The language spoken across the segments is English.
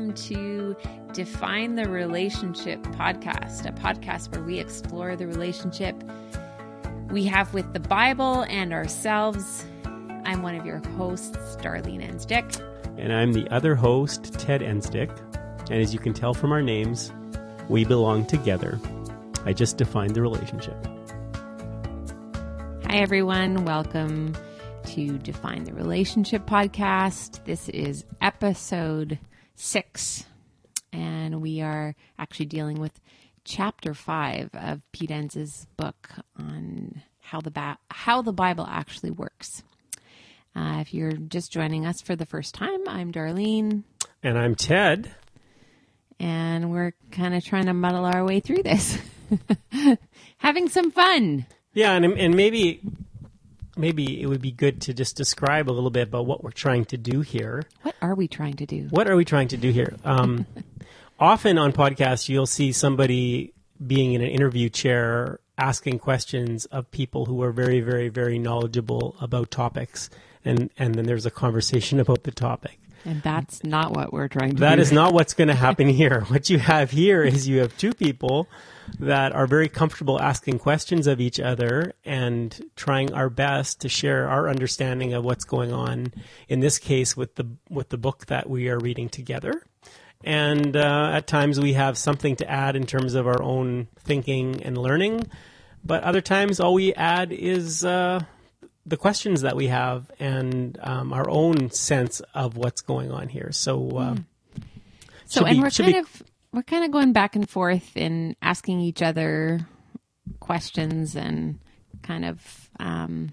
welcome to Define the Relationship podcast, a podcast where we explore the relationship we have with the Bible and ourselves. I'm one of your hosts, Darlene Enstick. And I'm the other host, Ted Enstick. And as you can tell from our names, we belong together. I just defined the relationship. Hi, everyone. Welcome to Define the Relationship podcast. This is episode six, and we are actually dealing with chapter five of Pete Enns' book on how the ba- how the Bible actually works. Uh, if you're just joining us for the first time, I'm Darlene, And I'm Ted. and we're kind of trying to muddle our way through this, having some fun. Yeah, and, and maybe maybe it would be good to just describe a little bit about what we're trying to do here. What are we trying to do? What are we trying to do here? Um, often on podcasts, you'll see somebody being in an interview chair asking questions of people who are very, very, very knowledgeable about topics, and and then there's a conversation about the topic. And that's not what we're trying to That do. is not what's going to happen here. What you have here is you have two people that are very comfortable asking questions of each other and trying our best to share our understanding of what's going on. In this case, with the with the book that we are reading together, and uh, at times we have something to add in terms of our own thinking and learning, but other times all we add is. Uh, the questions that we have and um, our own sense of what's going on here. So, uh, So, and be- we're kind be- of we're kind of going back and forth in asking each other questions and kind of um,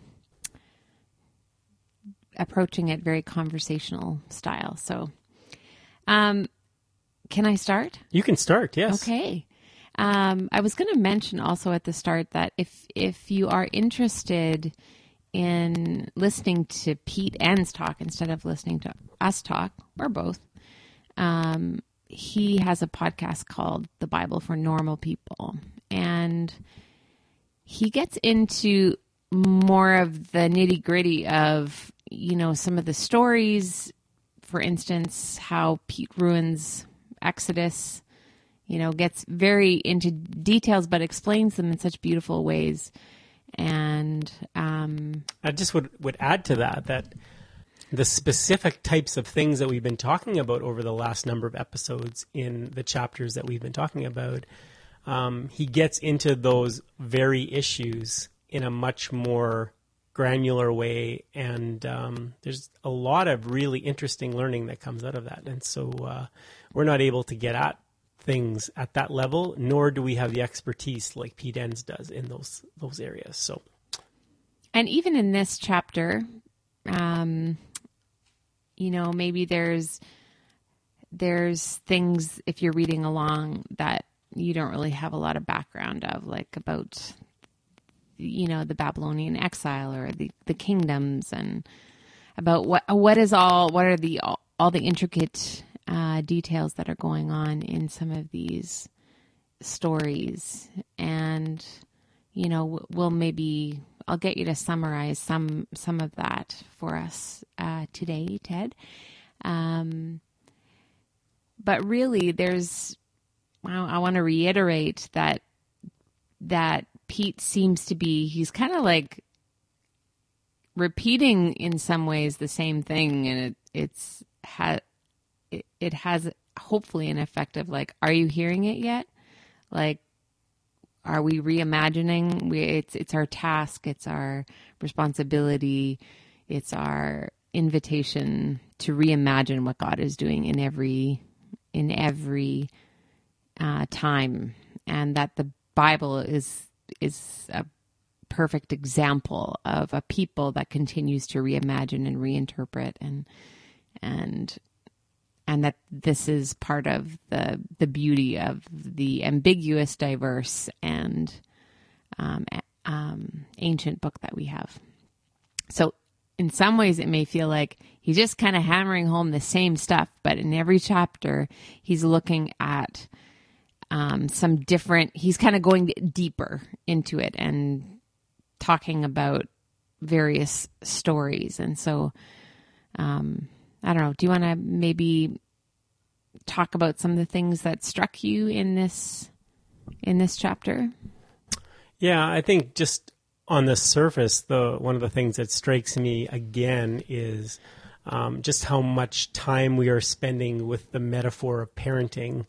approaching it very conversational style. So, um, can I start? you can start. Yes. Okay. Um, I was going to mention also at the start that if if you are interested in listening to Pete Enns talk instead of listening to us talk or both, um, he has a podcast called The Bible for Normal People, and he gets into more of the nitty gritty of you know some of the stories. For instance, how Pete ruins Exodus you know, gets very into details, but explains them in such beautiful ways. And um, I just would, would add to that that the specific types of things that we've been talking about over the last number of episodes in the chapters that we've been talking about, um, he gets into those very issues in a much more granular way. And um, there's a lot of really interesting learning that comes out of that. And so uh, we're not able to get at things at that level, nor do we have the expertise like Pete Enns does in those those areas. So and even in this chapter, um, you know, maybe there's there's things if you're reading along that you don't really have a lot of background of, like about you know the Babylonian exile or the the kingdoms and about what what is all what are the all, all the intricate uh, details that are going on in some of these stories. And you know we'll maybe I'll get you to summarize some some of that for us uh, today Ted. Um, but really there's I, I want to reiterate that that Pete seems to be he's kind of like repeating in some ways the same thing and it it's ha, it, it has hopefully an effect of like are you hearing it yet? Like are we reimagining? We it's it's our task it's our responsibility it's our invitation to reimagine what god is doing in every in every uh, time. And that the bible is is a perfect example of a people that continues to reimagine and reinterpret and and and that this is part of the the beauty of the ambiguous, diverse, and um, um, ancient book that we have. So, in some ways, it may feel like he's just kind of hammering home the same stuff, but in every chapter, he's looking at um, some different. He's kind of going deeper into it and talking about various stories, and so. Um, I don't know. Do you want to maybe talk about some of the things that struck you in this in this chapter? Yeah, I think just on the surface, the one of the things that strikes me again is um, just how much time we are spending with the metaphor of parenting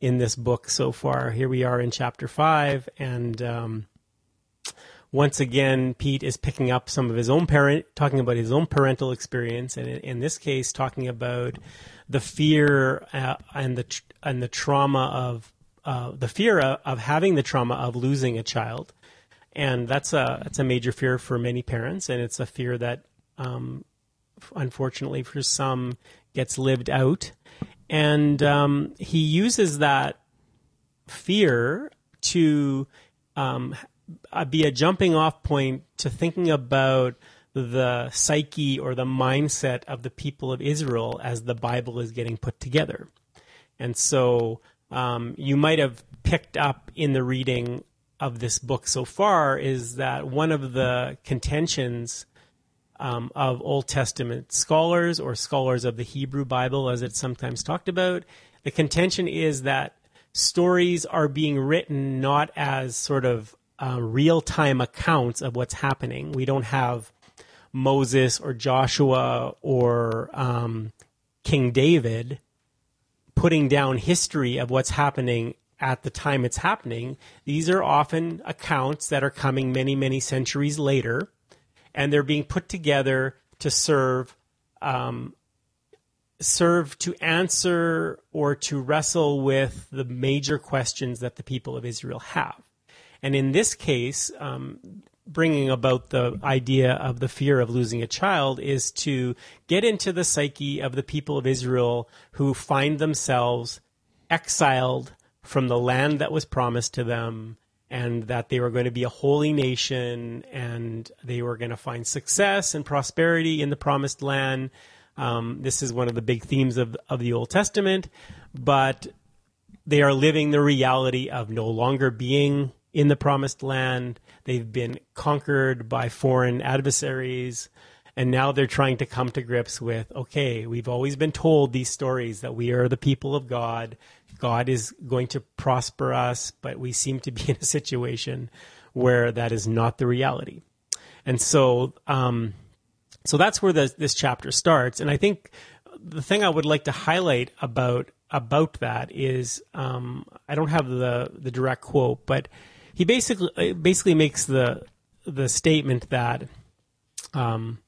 in this book so far. Here we are in chapter five, and um, once again, Pete is picking up some of his own parent, talking about his own parental experience, and in, this case, talking about the fear uh, and the and the trauma of uh, the fear of, of having the trauma of losing a child, and that's a that's a major fear for many parents, and it's a fear that, um, unfortunately, for some, gets lived out, and um, he uses that fear to um, be a jumping off point to thinking about the psyche or the mindset of the people of Israel as the Bible is getting put together. And so um, you might have picked up in the reading of this book so far is that one of the contentions um, of Old Testament scholars or scholars of the Hebrew Bible, as it's sometimes talked about, the contention is that stories are being written not as sort of uh, real time accounts of what's happening. We don't have Moses or Joshua or um, King David putting down history of what's happening at the time it's happening. These are often accounts that are coming many, many centuries later, and they're being put together to serve um, serve to answer or to wrestle with the major questions that the people of Israel have. And in this case, um, bringing about the idea of the fear of losing a child is to get into the psyche of the people of Israel who find themselves exiled from the land that was promised to them and that they were going to be a holy nation and they were going to find success and prosperity in the promised land. Um, this is one of the big themes of, of the Old Testament, but they are living the reality of no longer being in the promised land. They've been conquered by foreign adversaries. And now they're trying to come to grips with okay, we've always been told these stories that we are the people of God. God is going to prosper us, but we seem to be in a situation where that is not the reality. And so, um, so that's where the, this chapter starts. And I think the thing I would like to highlight about about that is um, I don't have the the direct quote, but he basically uh, basically makes the the statement that um,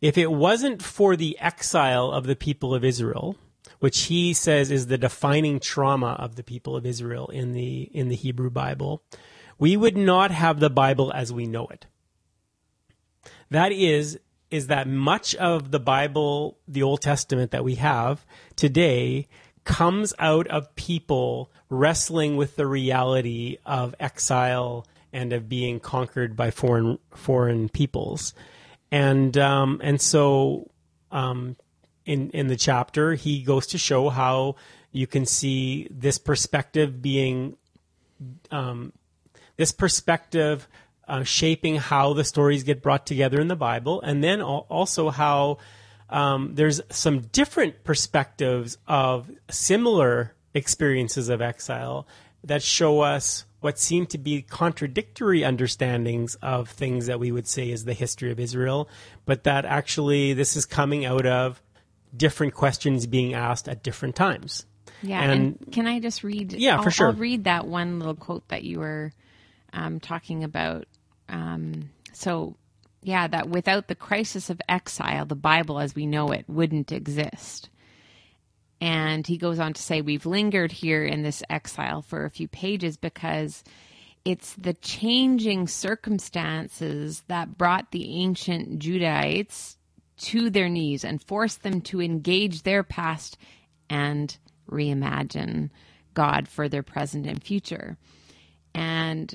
if it wasn't for the exile of the people of Israel, which he says is the defining trauma of the people of Israel in the in the Hebrew Bible, we would not have the Bible as we know it. That is is that much of the Bible, the Old Testament that we have today comes out of people wrestling with the reality of exile and of being conquered by foreign foreign peoples, and um, and so um, in in the chapter he goes to show how you can see this perspective being um, this perspective uh, shaping how the stories get brought together in the Bible, and then also how um, there's some different perspectives of similar experiences of exile that show us what seem to be contradictory understandings of things that we would say is the history of Israel, but that actually this is coming out of different questions being asked at different times. Yeah, and, and can I just read? Yeah, I'll, for sure. I'll read that one little quote that you were um, talking about. Um, so yeah, that without the crisis of exile, the Bible as we know it wouldn't exist. And he goes on to say, We've lingered here in this exile for a few pages because it's the changing circumstances that brought the ancient Judahites to their knees and forced them to engage their past and reimagine God for their present and future. And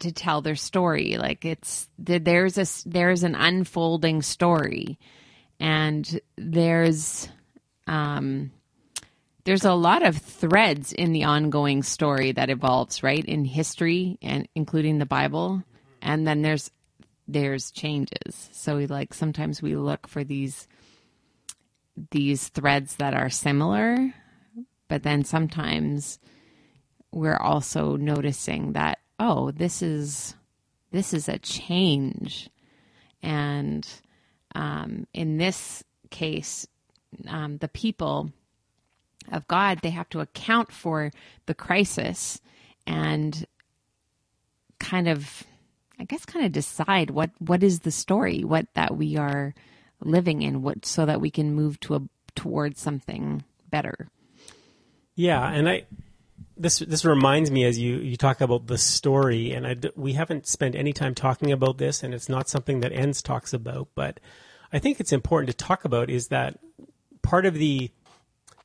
to tell their story. Like it's there's a there's an unfolding story, and there's um there's a lot of threads in the ongoing story that evolves right in history and including the Bible, and then there's there's changes. So we like sometimes we look for these these threads that are similar but then sometimes we're also noticing that oh, this is this is a change, and um, in this case, um, the people of God they have to account for the crisis and kind of I guess kind of decide what what is the story, what that we are living in, what so that we can move to a towards something better. Yeah, and I this this reminds me as you you talk about the story, and I we haven't spent any time talking about this, and it's not something that Enns talks about, but I think it's important to talk about is that part of the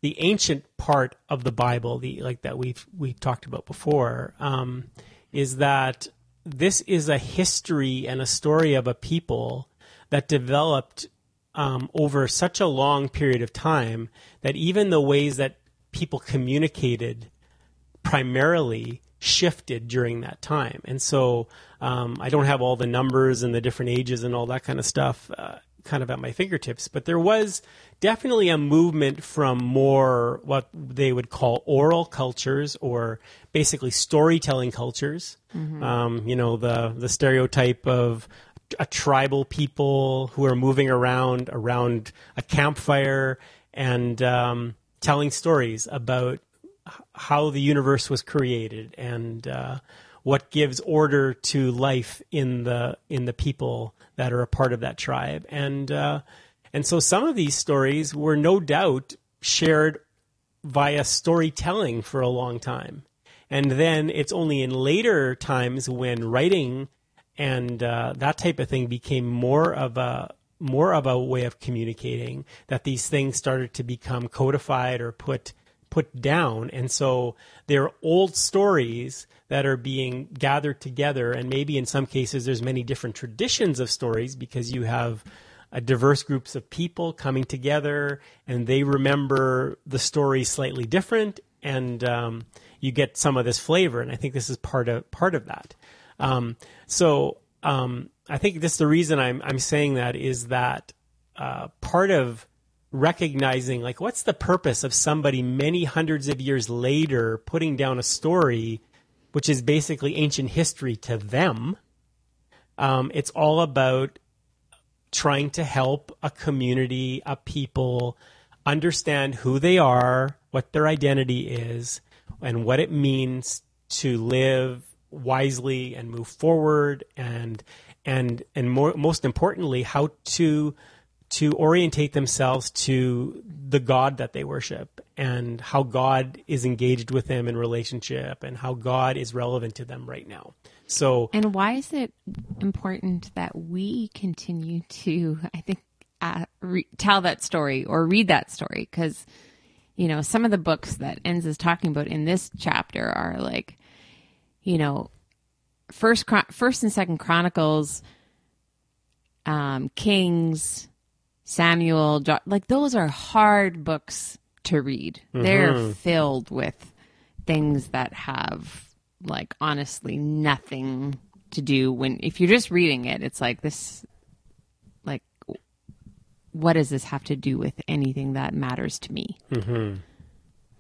the ancient part of the Bible, the like that we've we've talked about before, um, is that this is a history and a story of a people that developed um, over such a long period of time that even the ways that people communicated primarily shifted during that time. And so um, I don't have all the numbers and the different ages and all that kind of stuff uh, kind of at my fingertips, but there was definitely a movement from more what they would call oral cultures or basically storytelling cultures. Mm-hmm. Um, you know, the the stereotype of a tribal people who are moving around around a campfire and um, telling stories about how the universe was created and uh, what gives order to life in the in the people that are a part of that tribe. And uh, and so some of these stories were no doubt shared via storytelling for a long time. And then it's only in later times when writing and uh, that type of thing became more of a more of a way of communicating that these things started to become codified or put put down. And so they're old stories that are being gathered together. And maybe in some cases there's many different traditions of stories because you have diverse groups of people coming together and they remember the story slightly different. And um, you get some of this flavor. And i think this is part of part of that. Um, so um, I think this the reason I'm I'm saying that is that uh, part of recognizing like what's the purpose of somebody many hundreds of years later putting down a story which is basically ancient history to them? Um, it's all about trying to help a community a people understand who they are what their identity is and what it means to live wisely and move forward and and and more most importantly how to to orientate themselves to the God that they worship and how God is engaged with them in relationship and how God is relevant to them right now. So And why is it important that we continue to I think uh, re- tell that story or read that story cuz you know some of the books that Enns is talking about in this chapter are like you know, first first and second Chronicles, um, Kings, Samuel, like those are hard books to read. Mm-hmm. They're filled with things that have like honestly nothing to do when if you're just reading it, it's like this like what does this have to do with anything that matters to me? Mm-hmm.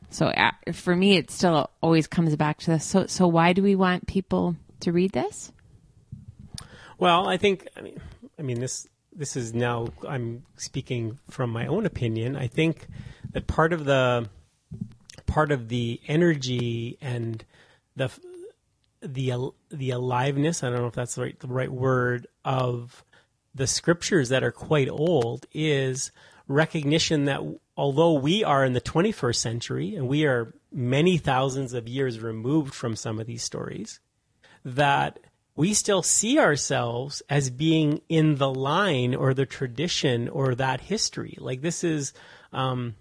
So uh, for me, it still always comes back to this. So, so why do we want people to read this? Well, I think, I mean, I mean this. This is now I'm speaking from my own opinion. I think that part of the part of the energy and the the the aliveness. I don't know if that's the right the right word of the scriptures that are quite old is recognition that although we are in the 21st century and we are many thousands of years removed from some of these stories, that we still see ourselves as being in the line or the tradition or that history. Like this is, um,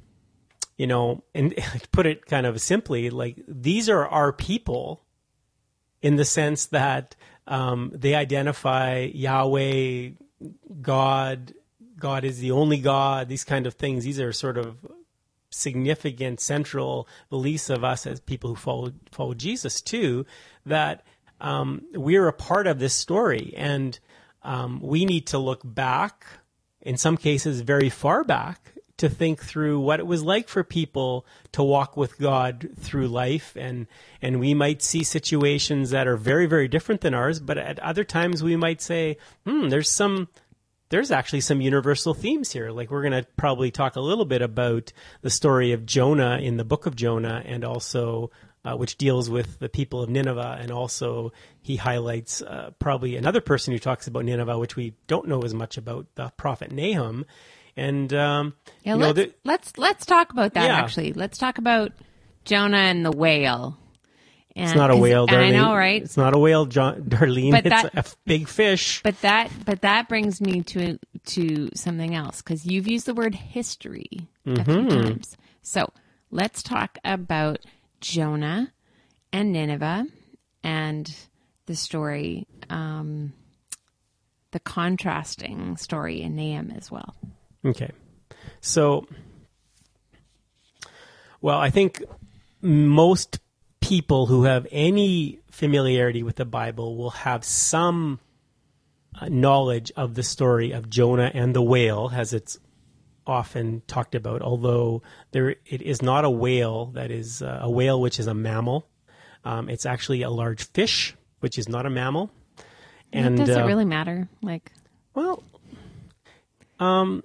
you know, and put it kind of simply, like these are our people in the sense that um, they identify Yahweh, God, God is the only God, these kind of things. These are sort of significant central beliefs of us as people who follow follow Jesus too. That um, we're a part of this story, and um, we need to look back, in some cases, very far back, to think through what it was like for people to walk with God through life and and we might see situations that are very very different than ours but at other times we might say hmm there's some there's actually some universal themes here. Like we're going to probably talk a little bit about the story of Jonah in the book of Jonah and also uh, which deals with the people of Nineveh, and also he highlights uh, probably another person who talks about Nineveh, which we don't know as much about, the prophet Nahum. And um, Yeah, you know, let's, the- let's let's talk about that Yeah. actually. Let's talk about Jonah and the whale. And, it's not a whale, and I Darlene. know, right? It's not a whale, John, Darlene. But it's that- a f- big fish. But that but that brings me to to something else because you've used the word history a few times. So let's talk about Jonah and Nineveh and the story, um, the contrasting story in Nahum as well. Okay. So, well, I think most people who have any familiarity with the Bible will have some uh, knowledge of the story of Jonah and the whale, as it's often talked about. Although there, it is not a whale that is uh, a whale, which is a mammal. Um, it's actually a large fish, which is not a mammal. And Does it uh, really matter? Like, well, um,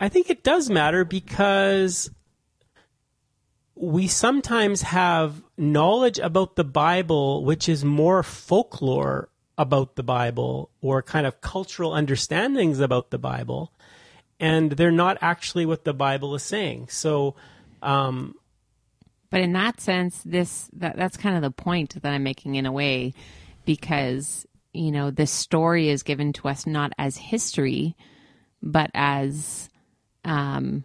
I think it does matter because we sometimes have knowledge about the Bible, which is more folklore about the Bible or kind of cultural understandings about the Bible, and they're not actually what the Bible is saying. So, um, but in that sense, this that that's kind of the point that I'm making in a way, because you know this story is given to us not as history, but as um,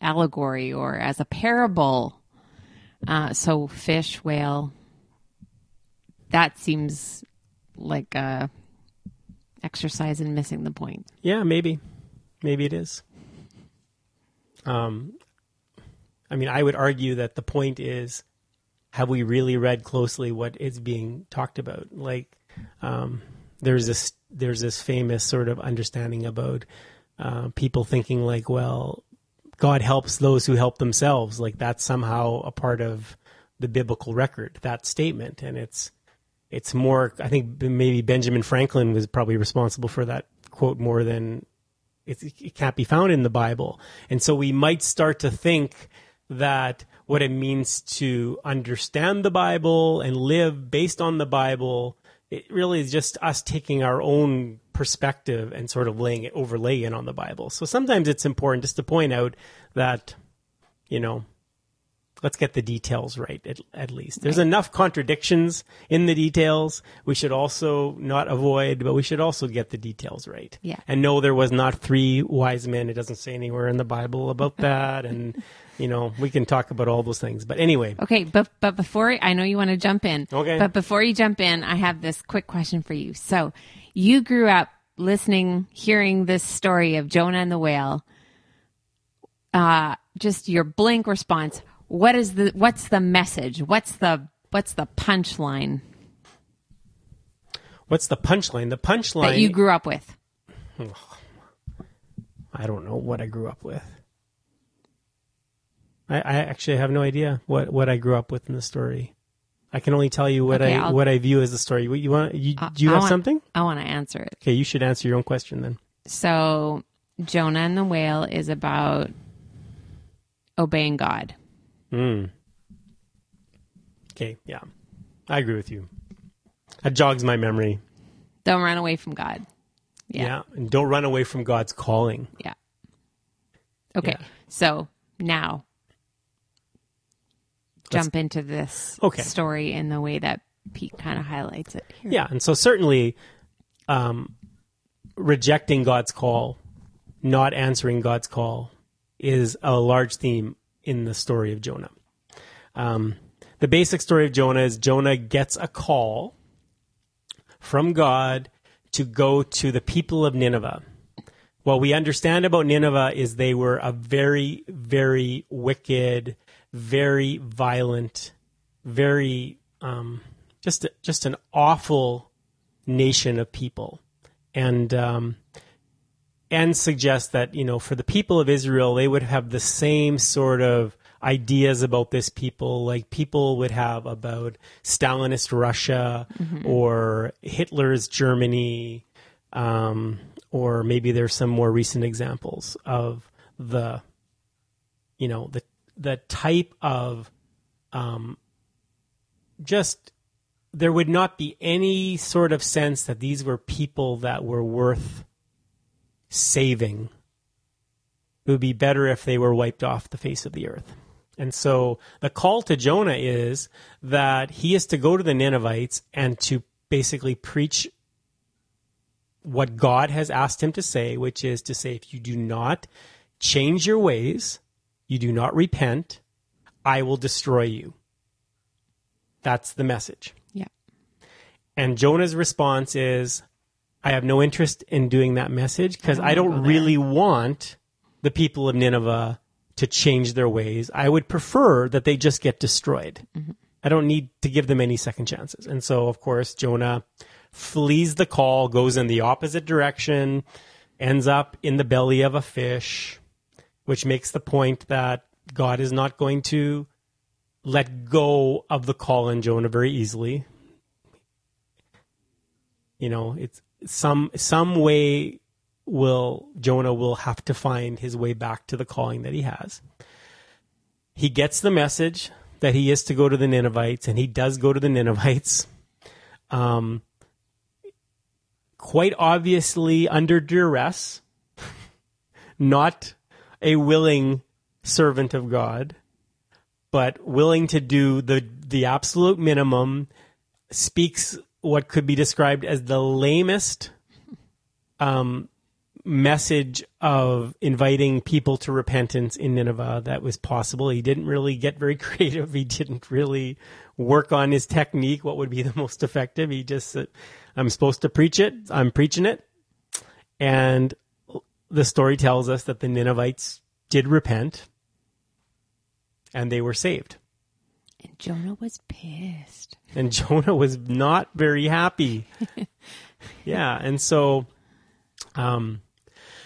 allegory or as a parable. Uh, so fish, whale. That seems like a exercise in missing the point. Yeah, maybe. Maybe it is. Um, I mean, I would argue that the point is have we really read closely what is being talked about? Like, um, there's this there's this famous sort of understanding about uh, people thinking like, well, God helps those who help themselves. Like that's somehow a part of the biblical record. That statement, and it's it's more. I think maybe Benjamin Franklin was probably responsible for that quote more than it, can't be found in the Bible. And so we might start to think that what it means to understand the Bible and live based on the Bible, it really is just us taking our own perspective and sort of laying it overlay it on the Bible. So sometimes it's important just to point out that, you know, let's get the details right at, at least. There's enough contradictions in the details. We should also not avoid, but we should also get the details right. Yeah. And no, there was not three wise men. It doesn't say anywhere in the Bible about that. and, you know, we can talk about all those things. But anyway, Okay, but but before I know you want to jump in. Okay. But before you jump in, I have this quick question for you. So, you grew up listening, hearing this story of Jonah and the whale. Uh, just your blank response. What is the what's the message? What's the what's the punchline what's the punchline? The punchline. that you grew up with? I don't know what I grew up with. I, I actually have no idea what, what I grew up with in the story. I can only tell you what Okay, I I'll- what I view as the story. What you want? You, Uh, do you I have want- something? I want to answer it. Okay, you should answer your own question then. So, Jonah and the whale is about obeying God. Mm. Okay, yeah, I agree with you. That jogs my memory. Don't run away from God. Yeah, Yeah. and don't run away from God's calling. Yeah. Okay. Yeah. So now jump into this Okay. story in the way that Pete kind of highlights it here. Yeah, and so certainly, um, rejecting God's call, not answering God's call, is a large theme in the story of Jonah. Um, the basic story of Jonah is Jonah gets a call from God to go to the people of Nineveh. What we understand about Nineveh is they were a very, very wicked, very violent, very um, just just an awful nation of people, and um, and suggest that you know for the people of Israel they would have the same sort of ideas about this people. Like people would have about Stalinist Russia or Hitler's Germany um, or maybe there's some more recent examples of the you know the the type of um, just there would not be any sort of sense that these were people that were worth saving. It would be better if they were wiped off the face of the earth. And so the call to Jonah is that he is to go to the Ninevites and to basically preach what God has asked him to say, which is to say, if you do not change your ways, you do not repent, I will destroy you. That's the message. Yeah. And Jonah's response is, I have no interest in doing that message because I don't, go there." really want the people of Nineveh to change their ways. I would prefer that they just get destroyed. Mm-hmm. I don't need to give them any second chances. And so, of course, Jonah flees the call, goes in the opposite direction, ends up in the belly of a fish, which makes the point that God is not going to let go of the call in Jonah very easily. You know, it's some some way will Jonah will have to find his way back to the calling that he has. He gets the message that he is to go to the Ninevites, and he does go to the Ninevites. Um, quite obviously under duress, not a willing servant of God, but willing to do the the absolute minimum, speaks what could be described as the lamest um, message of inviting people to repentance in Nineveh that was possible. He didn't really get very creative. He didn't really work on his technique, what would be the most effective. He just said, I'm supposed to preach it. I'm preaching it. And the story tells us that the Ninevites did repent and they were saved. And Jonah was pissed. And Jonah was not very happy. yeah, and so um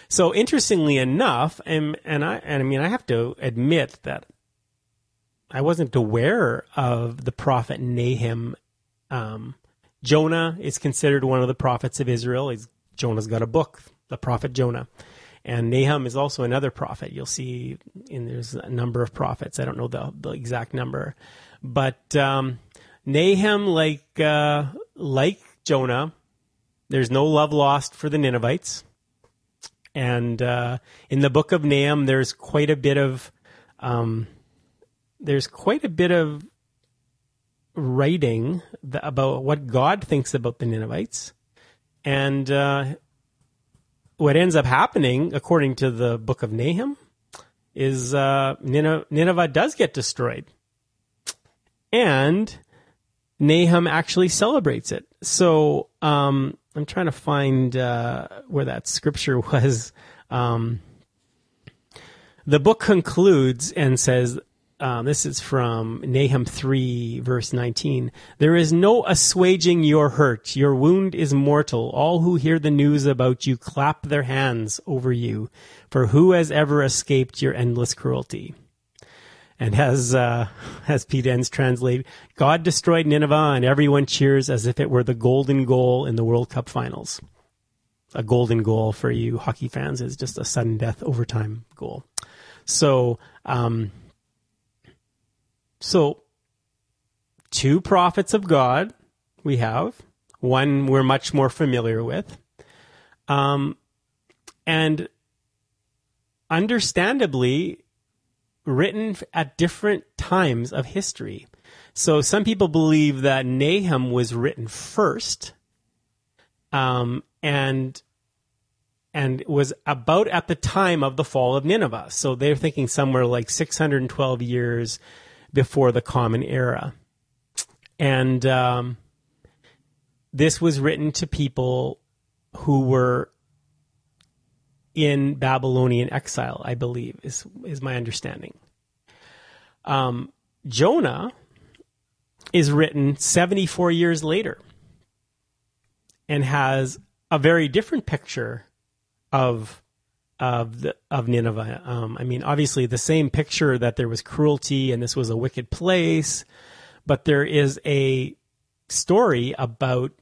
so interestingly enough, and and I and I mean I have to admit that I wasn't aware of the prophet Nahum. Um, Jonah is considered one of the prophets of Israel. He's, Jonah's got a book, the prophet Jonah. And Nahum is also another prophet. You'll see, in there's a number of prophets. I don't know the, the exact number, but um, Nahum, like uh, like Jonah, there's no love lost for the Ninevites. And uh, in the book of Nahum, there's quite a bit of um, there's quite a bit of writing about what God thinks about the Ninevites, and uh, what ends up happening, according to the book of Nahum, is uh, Nineveh, Nineveh does get destroyed, and Nahum actually celebrates it. So um, I'm trying to find uh, where that scripture was. Um, the book concludes and says, um, this is from Nahum 3, verse 19. There is no assuaging your hurt. Your wound is mortal. All who hear the news about you clap their hands over you. For who has ever escaped your endless cruelty? And as, uh, as Pete Enns translate, God destroyed Nineveh and everyone cheers as if it were the golden goal in the World Cup finals. A golden goal for you hockey fans is just a sudden death overtime goal. So, um, so, two prophets of God we have. One we're much more familiar with. Um, and understandably, written at different times of history. So, some people believe that Nahum was written first. Um, and and was about at the time of the fall of Nineveh. So they're thinking somewhere like 612 years before the Common Era. And um, this was written to people who were in Babylonian exile, I believe, is, is my understanding. Um, Jonah is written 74 years later and has a very different picture of of the, of Nineveh. Um, I mean, obviously, the same picture that there was cruelty and this was a wicked place, but there is a story about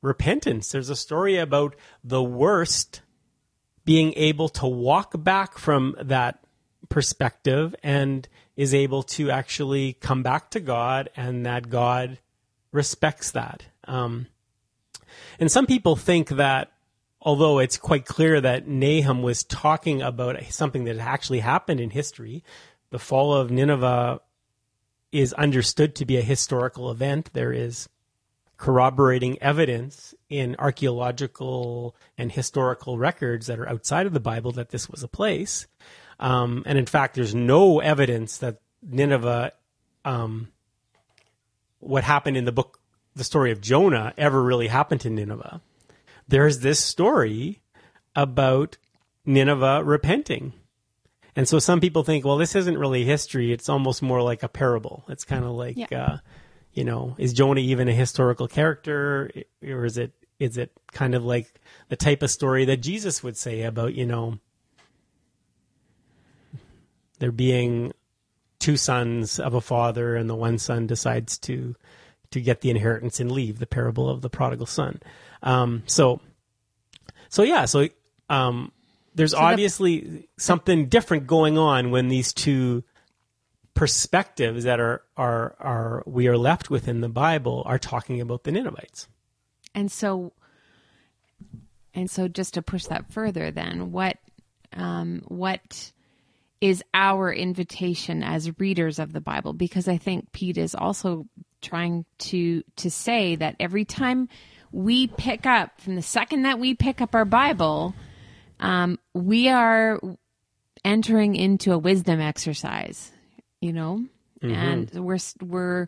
repentance. There's a story about the worst being able to walk back from that perspective and is able to actually come back to God and that God respects that. Um, and some people think that although it's quite clear that Nahum was talking about something that actually happened in history, the fall of Nineveh is understood to be a historical event. There is corroborating evidence in archaeological and historical records that are outside of the Bible that this was a place. Um, and in fact, there's no evidence that Nineveh, um, what happened in the book, the story of Jonah, ever really happened to Nineveh. There's this story about Nineveh repenting. And so some people think, well, this isn't really history. It's almost more like a parable. It's kind of like, yeah. uh, you know, is Jonah even a historical character, or is it is it kind of like the type of story that Jesus would say about, you know, there being two sons of a father, and the one son decides to to get the inheritance and leave. The parable of the prodigal son. Um, so, so yeah, so um, there's so obviously the, something different going on when these two perspectives that are are are we are left with in the Bible are talking about the Ninevites. And so, and so, just to push that further, then what um, what is our invitation as readers of the Bible? Because I think Pete is also trying to to say that every time we pick up, from the second that we pick up our Bible, um, we are entering into a wisdom exercise, you know, mm-hmm. and we're we're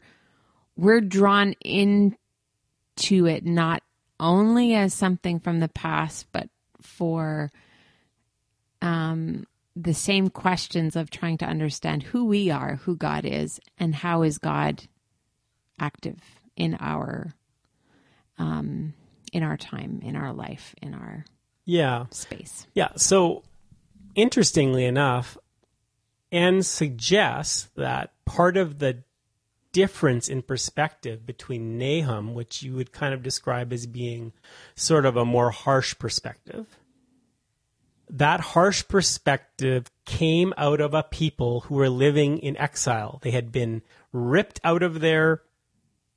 we're drawn into it not only as something from the past, but for um, the same questions of trying to understand who we are, who God is, and how is God active in our um, in our time, in our life, in our yeah space. Yeah. So interestingly enough, Enns suggests that part of the difference in perspective between Nahum, which you would kind of describe as being sort of a more harsh perspective, that harsh perspective came out of a people who were living in exile. They had been ripped out of their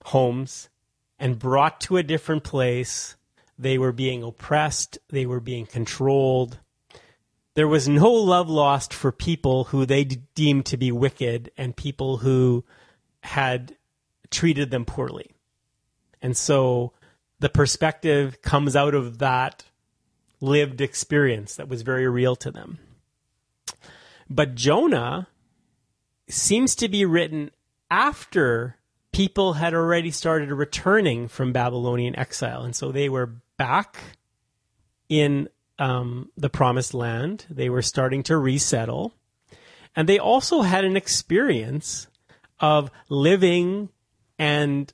homes and brought to a different place. They were being oppressed, they were being controlled. There was no love lost for people who they deemed to be wicked and people who had treated them poorly. And so the perspective comes out of that lived experience that was very real to them. But Jonah seems to be written after people had already started returning from Babylonian exile. And so they were back in um, the promised land. They were starting to resettle. And they also had an experience of living and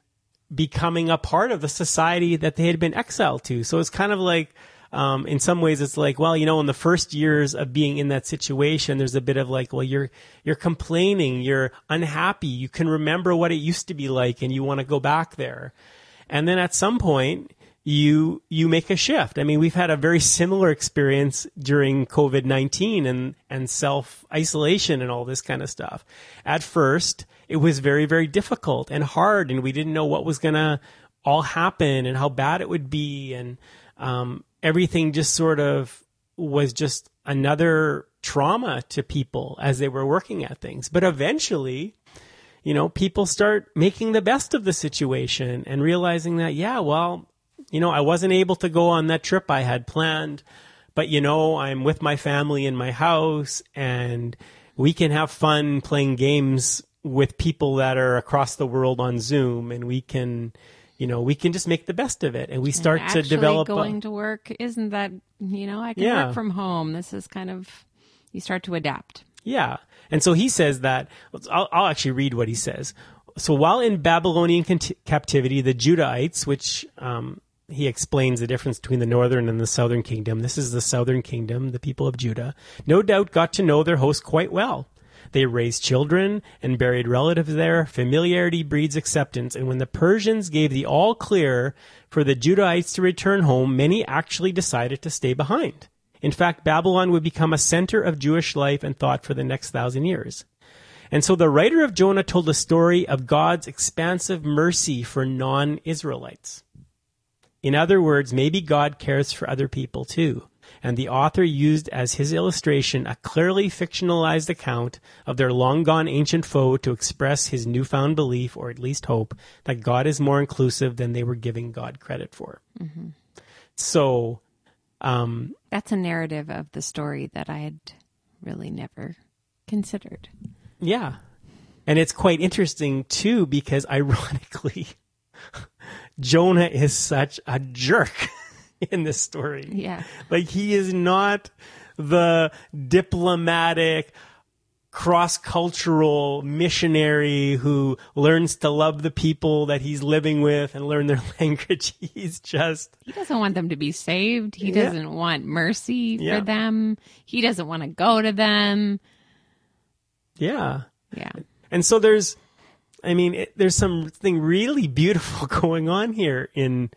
becoming a part of the society that they had been exiled to. So it's kind of like um, in some ways it's like, well, you know, in the first years of being in that situation, there's a bit of like, well, you're, you're complaining, you're unhappy, you can remember what it used to be like and you want to go back there. And then at some point, you you make a shift. I mean, we've had a very similar experience during COVID nineteen and and self isolation and all this kind of stuff. At first, it was very very difficult and hard, and we didn't know what was gonna all happen and how bad it would be, and um, everything just sort of was just another trauma to people as they were working at things. But eventually, you know, people start making the best of the situation and realizing that, yeah, well, you know, I wasn't able to go on that trip I had planned, but you know, I'm with my family in my house and we can have fun playing games with people that are across the world on Zoom and we can, you know, we can just make the best of it, and we start and to develop. Going a, to work isn't that you know I can yeah. work from home. This is kind of you start to adapt. Yeah, and so he says that I'll, I'll actually read what he says. So while in Babylonian captivity, the Judahites, which um, he explains the difference between the northern and the southern kingdom. This is the southern kingdom, the people of Judah. No doubt got to know their host quite well. They raised children and buried relatives there. Familiarity breeds acceptance. And when the Persians gave the all clear for the Judahites to return home, many actually decided to stay behind. In fact, Babylon would become a center of Jewish life and thought for the next thousand years. And so the writer of Jonah told a story of God's expansive mercy for non Israelites. In other words, maybe God cares for other people too. And the author used as his illustration a clearly fictionalized account of their long gone ancient foe to express his newfound belief, or at least hope, that God is more inclusive than they were giving God credit for. Mm-hmm. So, um, that's a narrative of the story that I had really never considered. Yeah. And it's quite interesting too, because ironically, Jonah is such a jerk in this story. Yeah. Like he is not the diplomatic, cross cultural missionary who learns to love the people that he's living with and learn their language. He's just. He doesn't want them to be saved. He yeah. doesn't want mercy yeah. for them. He doesn't want to go to them. Yeah. Yeah. And so there's I mean, it, there's something really beautiful going on here in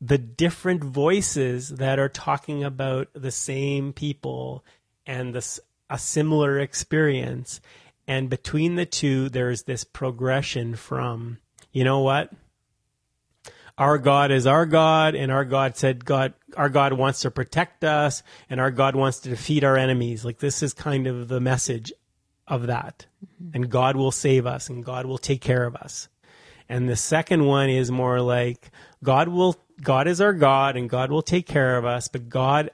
the different voices that are talking about the same people and this a similar experience. And between the two, there's this progression from, you know what? Our God is our God, and our God said God our God wants to protect us, and our God wants to defeat our enemies. Like this is kind of the message of that. Mm-hmm. And God will save us and God will take care of us. And the second one is more like God will God is our God and God will take care of us, but God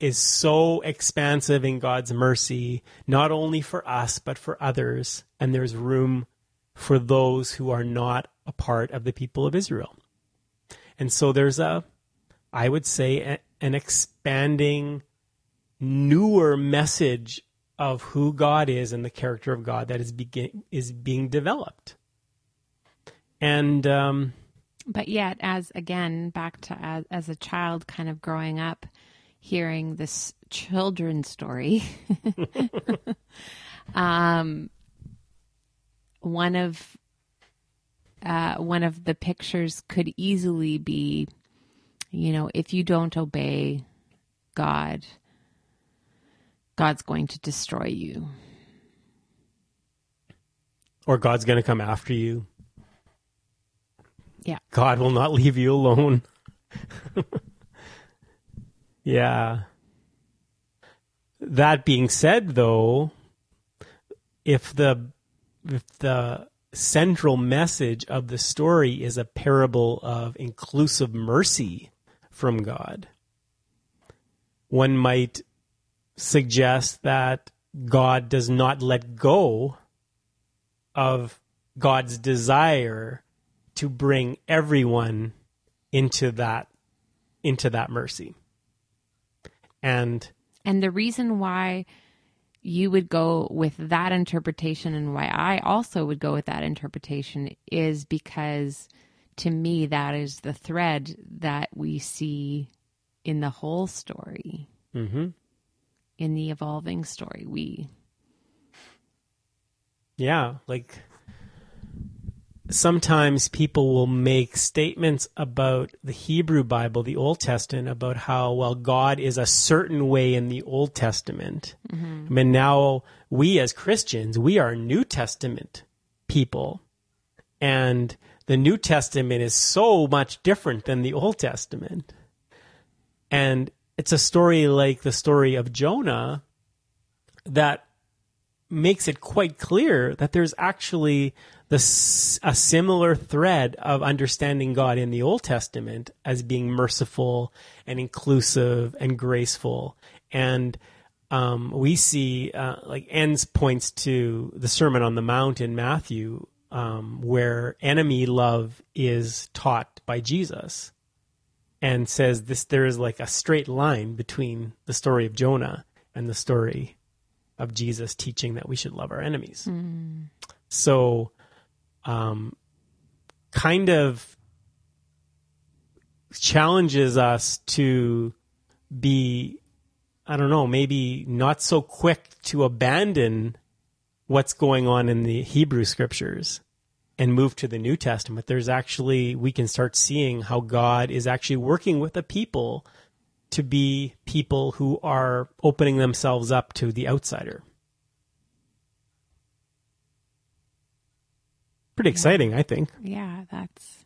is so expansive in God's mercy, not only for us, but for others. And there's room for those who are not a part of the people of Israel. And so there's a, I would say, a, an expanding, newer message of who God is and the character of God that is begin is being developed. And um, but yet, as again, back to as, as a child, kind of growing up, hearing this children's story, um, one of uh, one of the pictures could easily be, you know, if you don't obey God, God's going to destroy you. Or God's going to come after you. Yeah. God will not leave you alone. yeah. That being said though, if the if the central message of the story is a parable of inclusive mercy from God, one might suggests that God does not let go of God's desire to bring everyone into that into that mercy. And and the reason why you would go with that interpretation and why I also would go with that interpretation is because to me that is the thread that we see in the whole story. hmm in the evolving story. We. Yeah, like sometimes people will make statements about the Hebrew Bible, the Old Testament, about how, well, God is a certain way in the Old Testament. Mm-hmm. I mean, now we as Christians, we are New Testament people. And the New Testament is so much different than the Old Testament. And it's a story like the story of Jonah that makes it quite clear that there's actually this, a similar thread of understanding God in the Old Testament as being merciful and inclusive and graceful. And um, we see, uh, like, Enns points to the Sermon on the Mount in Matthew, um, where enemy love is taught by Jesus and says this there is like a straight line between the story of Jonah and the story of Jesus teaching that we should love our enemies. Mm. So um kind of challenges us to be, I don't know, maybe not so quick to abandon what's going on in the Hebrew scriptures and move to the New Testament. There's actually, we can start seeing how God is actually working with the people to be people who are opening themselves up to the outsider. Pretty exciting, I think. Yeah, that's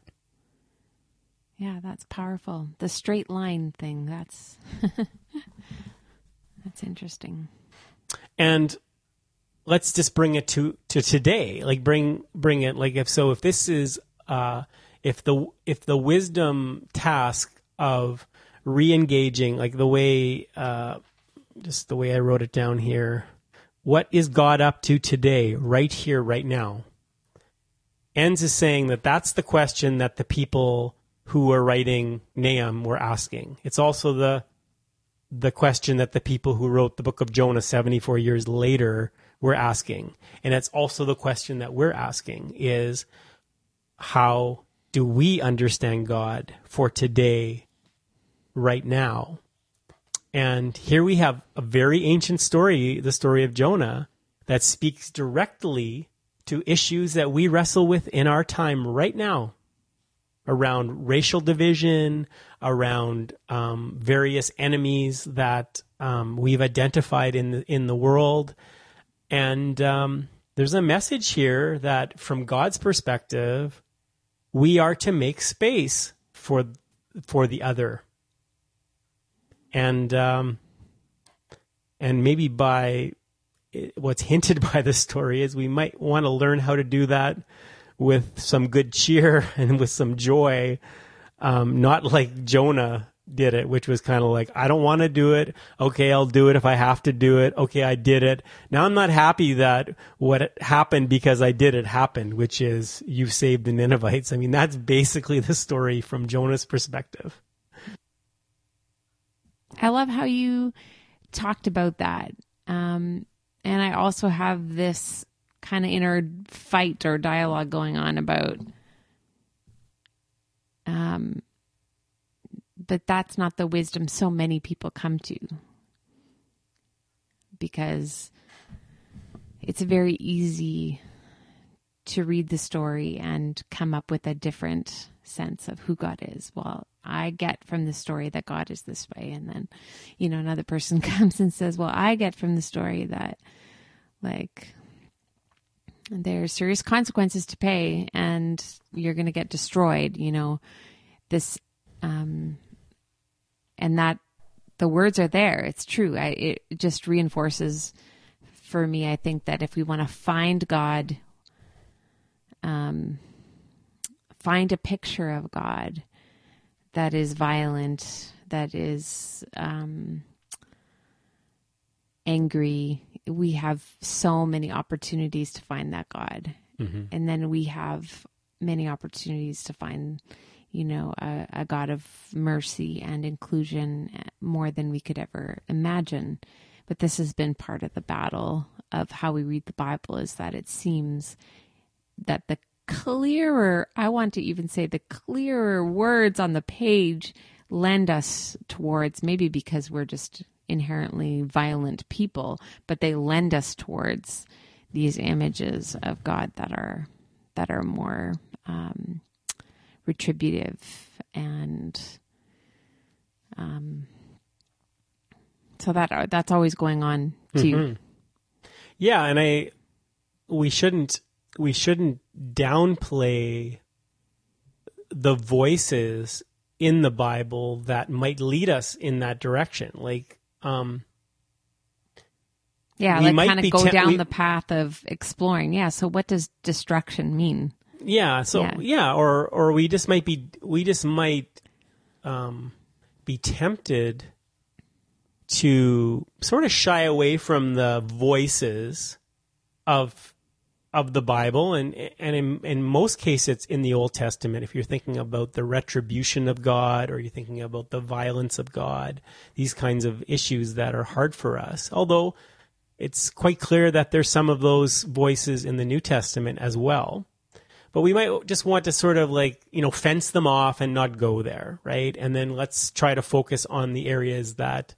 yeah, that's powerful. The straight line thing, that's that's interesting. And let's just bring it to to today. Like bring bring it like if so if this is uh if the if the wisdom task of re-engaging like the way uh just the way I wrote it down here what is God up to today right here right now Enns is saying that that's the question that the people who were writing Nahum were asking. It's also the the question that the people who wrote the book of Jonah 74 years later were asking. And it's also the question that we're asking is how do we understand God for today right now? And here we have a very ancient story, the story of Jonah, that speaks directly to issues that we wrestle with in our time right now around racial division, around um, various enemies that um, we've identified in the, in the world. And um, there's a message here that, from God's perspective, we are to make space for for the other. And um, and maybe by what's hinted by the story is we might want to learn how to do that with some good cheer and with some joy, um, not like Jonah did it, which was kind of like, I don't want to do it. Okay, I'll do it if I have to do it. Okay, I did it. Now I'm not happy that what happened because I did it happened, which is you saved the Ninevites. I mean, that's basically the story from Jonah's perspective. I love how you talked about that. Um, and I also have this kind of inner fight or dialogue going on about um but that's not the wisdom so many people come to because it's very easy to read the story and come up with a different sense of who God is. Well, I get from the story that God is this way. And then, you know, another person comes and says, well, I get from the story that, like, there's serious consequences to pay and you're going to get destroyed you know this um and that the words are there it's true I, it just reinforces for me i think that if we want to find god um find a picture of god that is violent that is um angry we have so many opportunities to find that God. Mm-hmm. And then we have many opportunities to find, you know, a, a, God of mercy and inclusion more than we could ever imagine. But this has been part of the battle of how we read the Bible is that it seems that the clearer, I want to even say the clearer words on the page lend us towards maybe because we're just inherently violent people, but they lend us towards these images of God that are that are more um, retributive and um, so that that's always going on too. Mm-hmm. Yeah, and I we shouldn't we shouldn't downplay the voices in the Bible that might lead us in that direction. Like um, yeah, like kind of go down we, the path of exploring. Yeah. So what does destruction mean? Yeah. So yeah. yeah, or or we just might be we just might um, be tempted to sort of shy away from the voices of of the Bible, and and in, in most cases, it's in the Old Testament. If you're thinking about the retribution of God, or you're thinking about the violence of God, these kinds of issues that are hard for us. Although it's quite clear that there's some of those voices in the New Testament as well. But we might just want to sort of like, you know, fence them off and not go there, right? And then let's try to focus on the areas that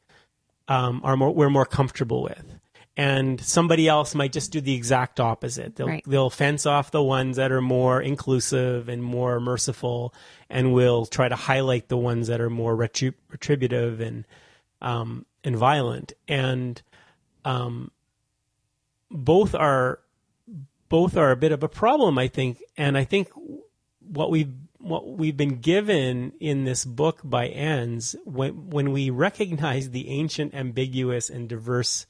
um, are more we're more comfortable with. And somebody else might just do the exact opposite. They'll Right. they'll fence off the ones that are more inclusive and more merciful, and will try to highlight the ones that are more retrib- retributive and um, and violent. And um, both are both are a bit of a problem, I think. And I think what we've what we've been given in this book by Enns, when when we recognize the ancient, ambiguous, and diverse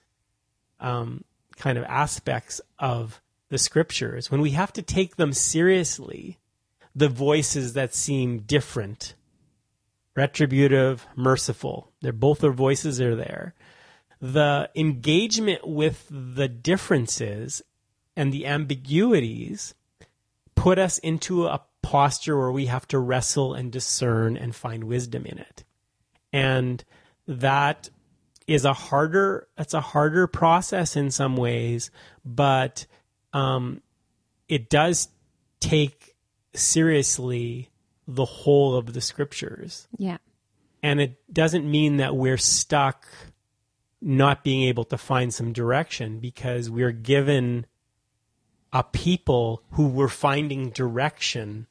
um, kind of aspects of the scriptures, when we have to take them seriously, the voices that seem different, retributive, merciful, they're both their voices are there. The engagement with the differences and the ambiguities put us into a posture where we have to wrestle and discern and find wisdom in it. And that is a harder it's a harder process in some ways, but um, it does take seriously the whole of the scriptures. Yeah. And it doesn't mean that we're stuck not being able to find some direction because we're given a people who were finding direction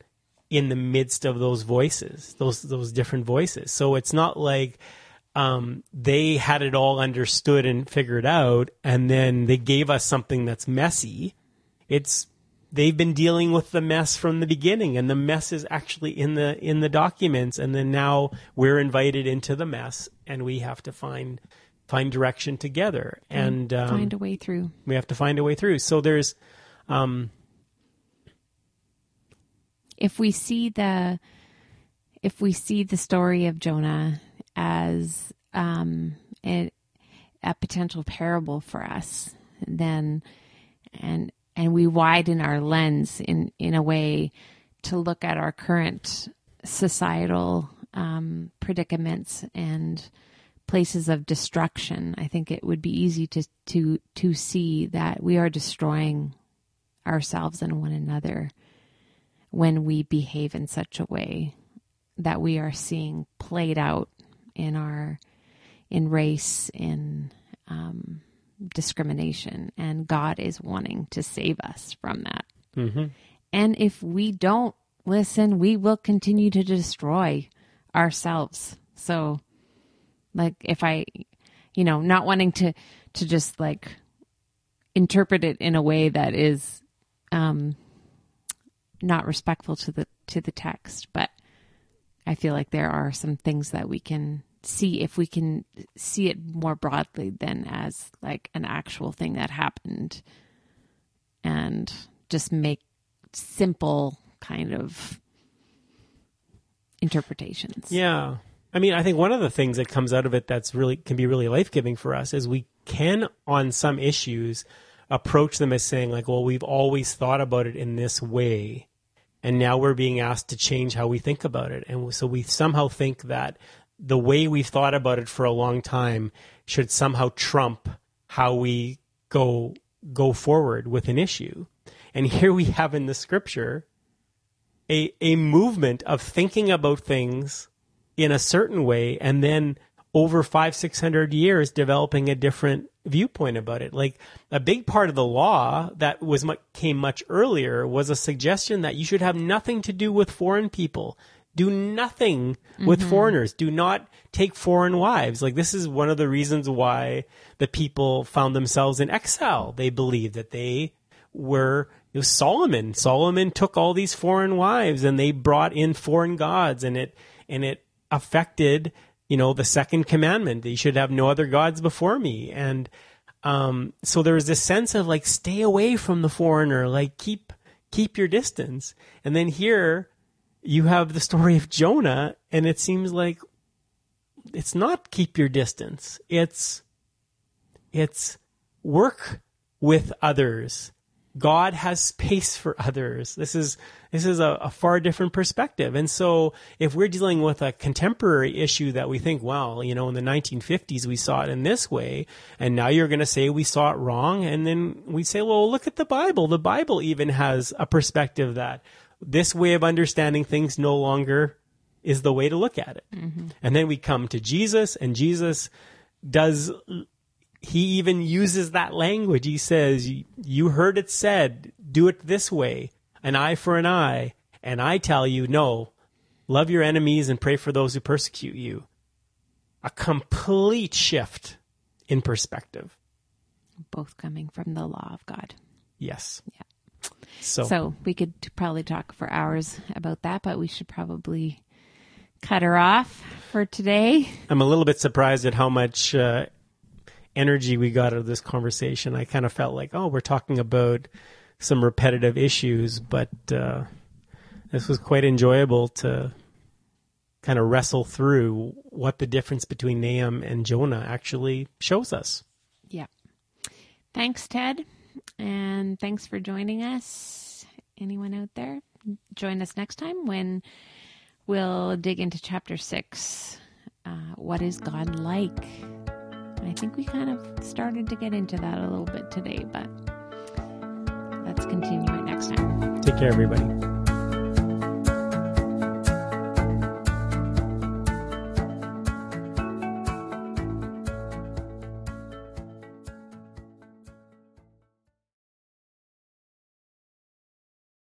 in the midst of those voices, those those different voices. So it's not like um, they had it all understood and figured out, and then they gave us something that's messy. It's they've been dealing with the mess from the beginning, and the mess is actually in the in the documents, and then now we're invited into the mess, and we have to find find direction together, and um, Find a way through. we have to find a way through. So there's um, if we see the if we see the story of Jonah as um, a, a potential parable for us, then and and we widen our lens in in a way to look at our current societal um, predicaments and places of destruction. I think it would be easy to to to see that we are destroying ourselves and one another when we behave in such a way that we are seeing played out in our in race in um, discrimination. And god is wanting to save us from that. And if we don't listen we will continue to destroy ourselves. So like if i you know not wanting to to just like interpret it in a way that is um not respectful to the to the text but i feel like there are some things that we can see if we can see it more broadly than as like an actual thing that happened and just make simple kind of interpretations Yeah. I mean, I think one of the things that comes out of it that's really can be really life giving for us is we can, on some issues, approach them as saying, like, well, we've always thought about it in this way. And now we're being asked to change how we think about it. And so we somehow think that the way we've thought about it for a long time should somehow trump how we go go forward with an issue. And here we have in the scripture a, a movement of thinking about things in a certain way and then over five, six hundred years developing a different viewpoint about it. Like a big part of the law that was mu- came much earlier was a suggestion that you should have nothing to do with foreign people. Do nothing with mm-hmm. foreigners. Do not take foreign wives. Like this is one of the reasons why the people found themselves in exile. They believed that they were it was Solomon. Solomon took all these foreign wives and they brought in foreign gods and it and it affected, you know, the second commandment you should have no other gods before me. And um, so there was this sense of like stay away from the foreigner, like keep keep your distance. And then here you have the story of Jonah, and it seems like it's not keep your distance. It's it's work with others. God has space for others. This is this is a, a, far different perspective. And so if we're dealing with a contemporary issue that we think, well, you know, in the 1950s we saw it in this way, and now you're going to say we saw it wrong, and then we say, well, look at the Bible. The Bible even has a perspective that this way of understanding things no longer is the way to look at it. Mm-hmm. And then we come to Jesus, and Jesus does, he even uses that language. He says, You heard it said, do it this way, an eye for an eye. And I tell you, no, love your enemies and pray for those who persecute you. A complete shift in perspective. Both coming from the law of God. Yes. Yeah. So, So we could probably talk for hours about that, but we should probably cut her off for today. I'm a little bit surprised at how much uh, energy we got out of this conversation. I kind of felt like, oh, we're talking about some repetitive issues, but uh, this was quite enjoyable to kind of wrestle through what the difference between Nahum and Jonah actually shows us. Yeah. Thanks, Ted. And thanks for joining us. Anyone out there? Join us next time when we'll dig into chapter six. Uh, what is God like? I think we kind of started to get into that a little bit today, but let's continue it next time. Take care, everybody.